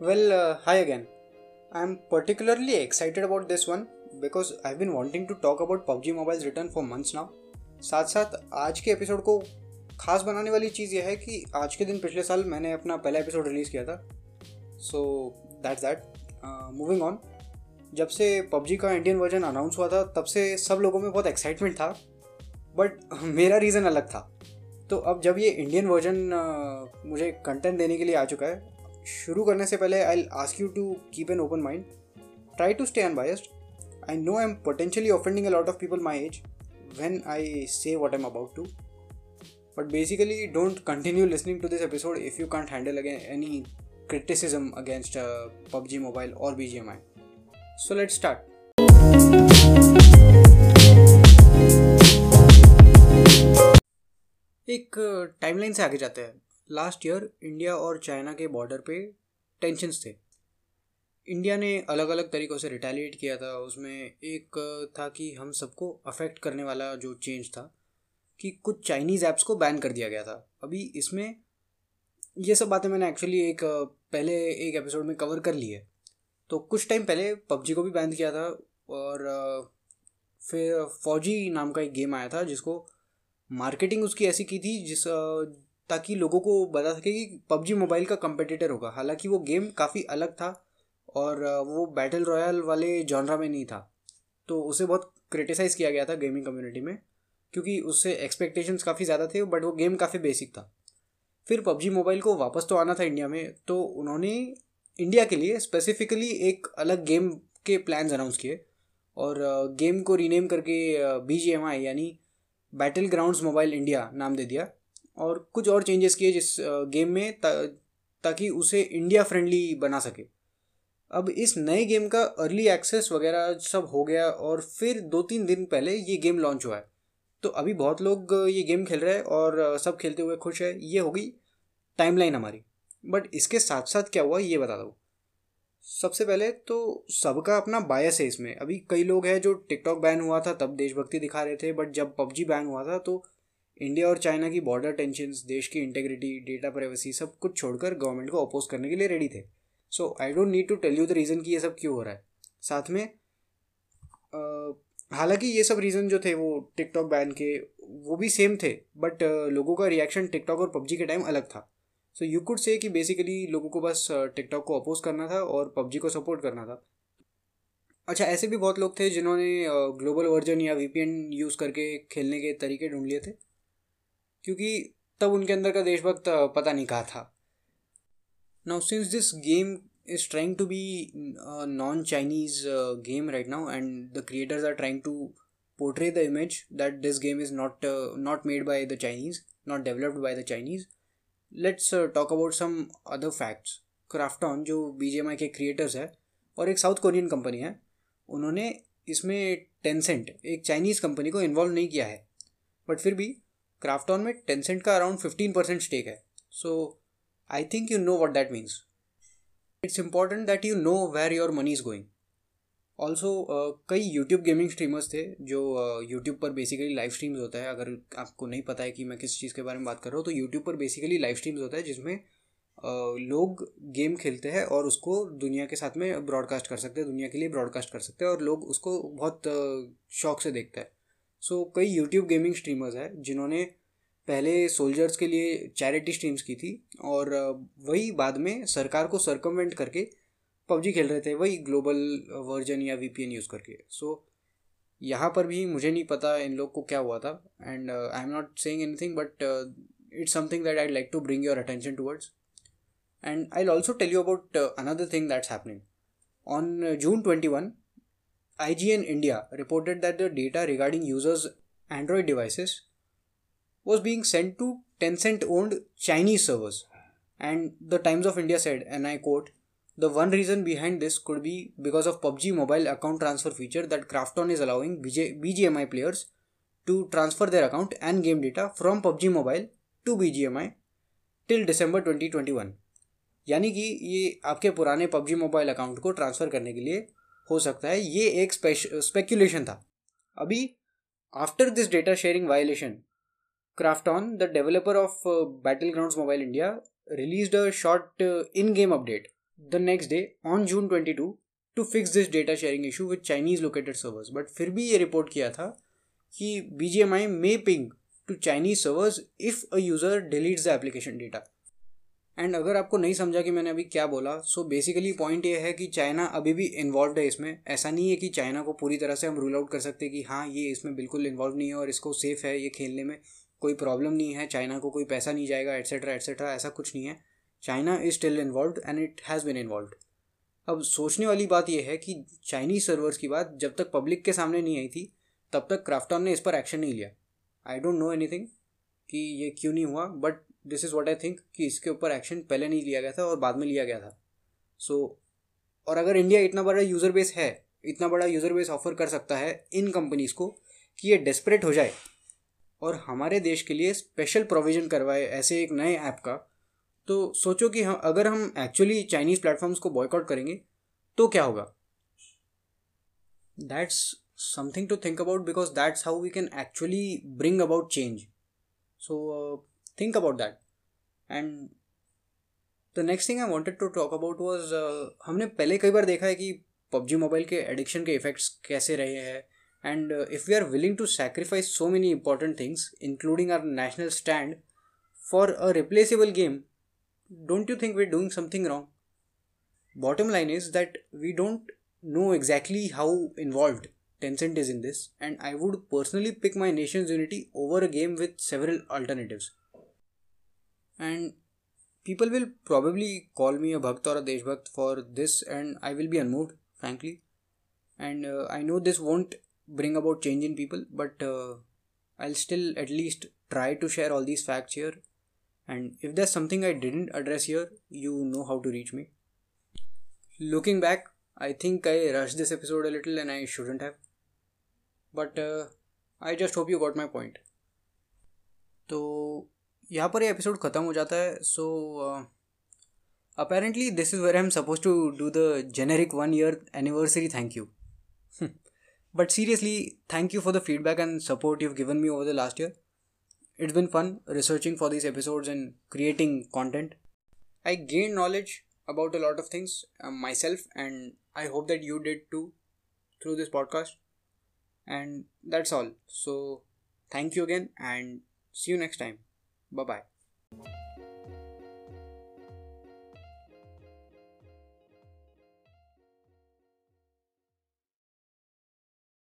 Well, uh, hi again. I'm particularly excited about this one because I've been wanting to talk about PUBG Mobile's return for months now. साथ साथ आज के episode को खास बनाने वाली चीज़ यह है कि आज के दिन पिछले साल मैंने अपना पहला एपिसोड रिलीज़ किया था so that's that moving on जब से पबजी का इंडियन वर्जन अनाउंस हुआ था तब से सब लोगों में बहुत एक्साइटमेंट था बट मेरा रीज़न अलग था तो अब जब ये इंडियन वर्जन uh, मुझे कंटेंट देने के लिए आ चुका है शुरू करने से पहले I ask you to keep an open mind try to stay unbiased I know I am potentially offending a lot of people my age when I say what am about to but basically don't continue listening to this episode if you can't handle अगे any criticism against PUBG mobile और B G M I so let start एक timeline से आगे जाते हैं। Last year India और China के border पे टेंशन्स थे। इंडिया ने अलग अलग तरीक़ों से रिटेलिएट किया था। उसमें एक था कि हम सबको अफेक्ट करने वाला जो चेंज था कि कुछ चाइनीज़ ऐप्स को बैन कर दिया गया था। अभी इसमें ये सब बातें मैंने एक्चुअली एक, पहले एक एपिसोड में कवर कर ली है। तो कुछ टाइम पहले पबजी को भी बैन किया था और, फिर फौजी नाम का एक गेम आया था जिसको मार्केटिंग उसकी ऐसी की थी जिस ताकि लोगों को बता सके कि पबजी मोबाइल का कंपेटिटर होगा। हालाँकि वो गेम काफ़ी अलग था और वो बैटल रॉयल वाले जॉनरा में नहीं था। तो उसे बहुत क्रिटिसाइज़ किया गया था गेमिंग कम्युनिटी में, क्योंकि उससे एक्सपेक्टेशंस काफ़ी ज़्यादा थे बट वो गेम काफ़ी बेसिक था। फिर पबजी मोबाइल को वापस तो आना था इंडिया में तो उन्होंने इंडिया के लिए स्पेसिफिकली एक अलग गेम के प्लान्स अनाउंस किए और गेम को रीनेम करके बीजीएमआई यानी बैटल ग्राउंड्स मोबाइल इंडिया नाम दे दिया। और कुछ और चेंजेस किए जिस गेम में ता, ताकि उसे इंडिया फ्रेंडली बना सके। अब इस नए गेम का अर्ली एक्सेस वगैरह सब हो गया और फिर दो तीन दिन पहले ये गेम लॉन्च हुआ है। तो अभी बहुत लोग ये गेम खेल रहे हैं और सब खेलते हुए खुश है। ये होगी टाइमलाइन हमारी। बट इसके साथ साथ क्या हुआ ये बता दो। सबसे पहले तो सबका अपना बायस है इसमें। अभी कई लोग हैं जो टिकटॉक बैन हुआ था तब देशभक्ति दिखा रहे थे। बट जब पबजी बैन हुआ था तो इंडिया और चाइना की बॉर्डर टेंशन देश की इंटेग्रिटी डेटा प्राइवेसी सब कुछ छोड़कर गवर्नमेंट को अपोज करने के लिए रेडी थे। So I don't need to tell you the reason कि ये सब क्यों हो रहा है। साथ में हालाँकि ये सब रीज़न जो थे वो टिकटॉक बैन के, वो भी सेम थे बट लोगों का रिएक्शन टिकटॉक और पबजी के टाइम अलग था। सो यू कुड से कि बेसिकली लोगों को बस टिकटॉक को अपोज करना था और पबजी को सपोर्ट करना था। अच्छा ऐसे भी बहुत लोग थे जिन्होंने ग्लोबल वर्जन या वीपीएन यूज़ करके खेलने के तरीके ढूंढ लिए थे। क्योंकि तब उनके अंदर का देशभक्त पता नहीं कहा था। Now since this game is trying to be non Chinese game right now and the creators are trying to portray the image that this game is not not made by the Chinese not developed by the Chinese let's talk about some other facts Krafton जो B I के creators है, और एक south Korean company है, उन्होंने इसमें Tencent एक Chinese company को इन्वॉल्व नहीं किया है। बट फिर भी क्राफ्टॉन में टेंसेंट का अराउंड फिफ्टीन परसेंट स्टेक है. So I think you know know that means it's It's that you know where your money is going also कई यूट्यूब गेमिंग स्ट्रीमर्स थे जो यूट्यूब uh, पर basically live streams होता है। अगर आपको नहीं पता है कि मैं किस चीज़ के बारे में बात कर रहा हूँ तो यूट्यूब पर बेसिकली लाइव स्ट्रीम्स होता है जिसमें uh, लोग गेम खेलते हैं और उसको दुनिया के साथ में ब्रॉडकास्ट कर सकते हैं दुनिया के लिए ब्रॉडकास्ट कर सकते हैं और लोग उसको बहुत uh, शौक से देखते हैं। सो so, कई यूट्यूब गेमिंग स्ट्रीमर्स हैं जिन्होंने पहले सोल्जर्स के लिए चैरिटी स्ट्रीम्स की थी और वही बाद में सरकार को सरकमेंट करके पबजी खेल रहे थे वही ग्लोबल वर्जन या वीपीएन यूज़ करके। सो so, यहाँ पर भी मुझे नहीं पता इन लोग को क्या हुआ था and I am not saying anything but it's something that I like to bring your attention towards and I also tell you about another thing that's happening on June twenty one IGN India reported that the data regarding users' Android devices was being sent to Tencent owned Chinese servers. And the Times of India said, and I quote, the one reason behind this could be because of PUBG mobile account transfer feature that Krafton is allowing BJ, BGMI players to transfer their account and game data from PUBG mobile to BGMI till December 2021. यानी कि ये आपके पुराने PUBG mobile account को transfer करने के लिए हो सकता है ये एक स्पेक्यूलेशन था। अभी after this data sharing violation the developer of uh, Battlegrounds Mobile India, released a short uh, in game update the next day on June twenty two to fix this data sharing issue with Chinese located servers but फिर भी ये report किया था कि B G M I may ping to Chinese servers if a user deletes the application data and अगर आपको नहीं समझा कि मैंने अभी क्या बोला सो बेसिकली पॉइंट ये है कि चाइना अभी भी इन्वॉल्व है इसमें। ऐसा नहीं है कि चाइना को पूरी तरह से हम रूल आउट कर सकते कि हाँ ये इसमें बिल्कुल इन्वॉल्व नहीं है और इसको सेफ़ है ये खेलने में। कोई प्रॉब्लम नहीं है चाइना को कोई पैसा नहीं जाएगा एट्सेट्रा एट्सेट्रा ऐसा कुछ नहीं है। China is still involve and it has been involve अब सोचने वाली बात यह है कि चाइनीज़ सर्वर्स की बात जब तक पब्लिक के सामने नहीं आई थी, तब तक क्राफ्टॉन ने इस पर एक्शन नहीं लिया। आई डोंट नो एनीथिंग कि ये क्यों नहीं हुआ but this is what I think कि इसके ऊपर एक्शन पहले नहीं लिया गया था और बाद में लिया गया था। सो so, और अगर इंडिया इतना बड़ा यूज़र बेस है इतना बड़ा यूज़र बेस ऑफ़र कर सकता है इन कंपनीज़ को कि ये डेस्परेट हो जाए और हमारे देश के लिए स्पेशल प्रोविज़न करवाए ऐसे एक नए ऐप का तो सोचो कि हम अगर हम एक्चुअली चाइनीज़ प्लेटफॉर्म्स को बॉयकआउट करेंगे तो क्या होगा? That's something to think about because that's how we can actually bring about change so Think about that and the next thing I wanted to talk about was हमने पहले कई बार देखा है कि पबजी मोबाइल के एडिक्शन के effects कैसे रहे हैं and if we are willing to sacrifice so many important things including our national stand for a replaceable game don't you think we're doing something wrong? Bottom line is that we don't know exactly how involved Tencent is in this, and I would personally pick my nation's unity over a game with several alternatives. And people will probably call me a Bhakt or a Deshbhakt for this, and I will be unmoved, frankly. And uh, I know this won't bring about change in people, but uh, I'll still at least try to share all these facts here and if there's something I didn't address here, you know how to reach me. Looking back, I think I rushed this episode a little and I shouldn't have. But uh, I just hope you got my point. तो यहाँ पर ये episode ख़त्म हो जाता है so apparently this is where I am suppose to do the generic one year anniversary thank you but seriously thank you for the feedback and support you given me over the last year it's been fun researching for this episode in creating content I gain knowledge about a lot of things myself and I hope that you did too through this podcast and that's all so thank you again and see you next time Bye bye.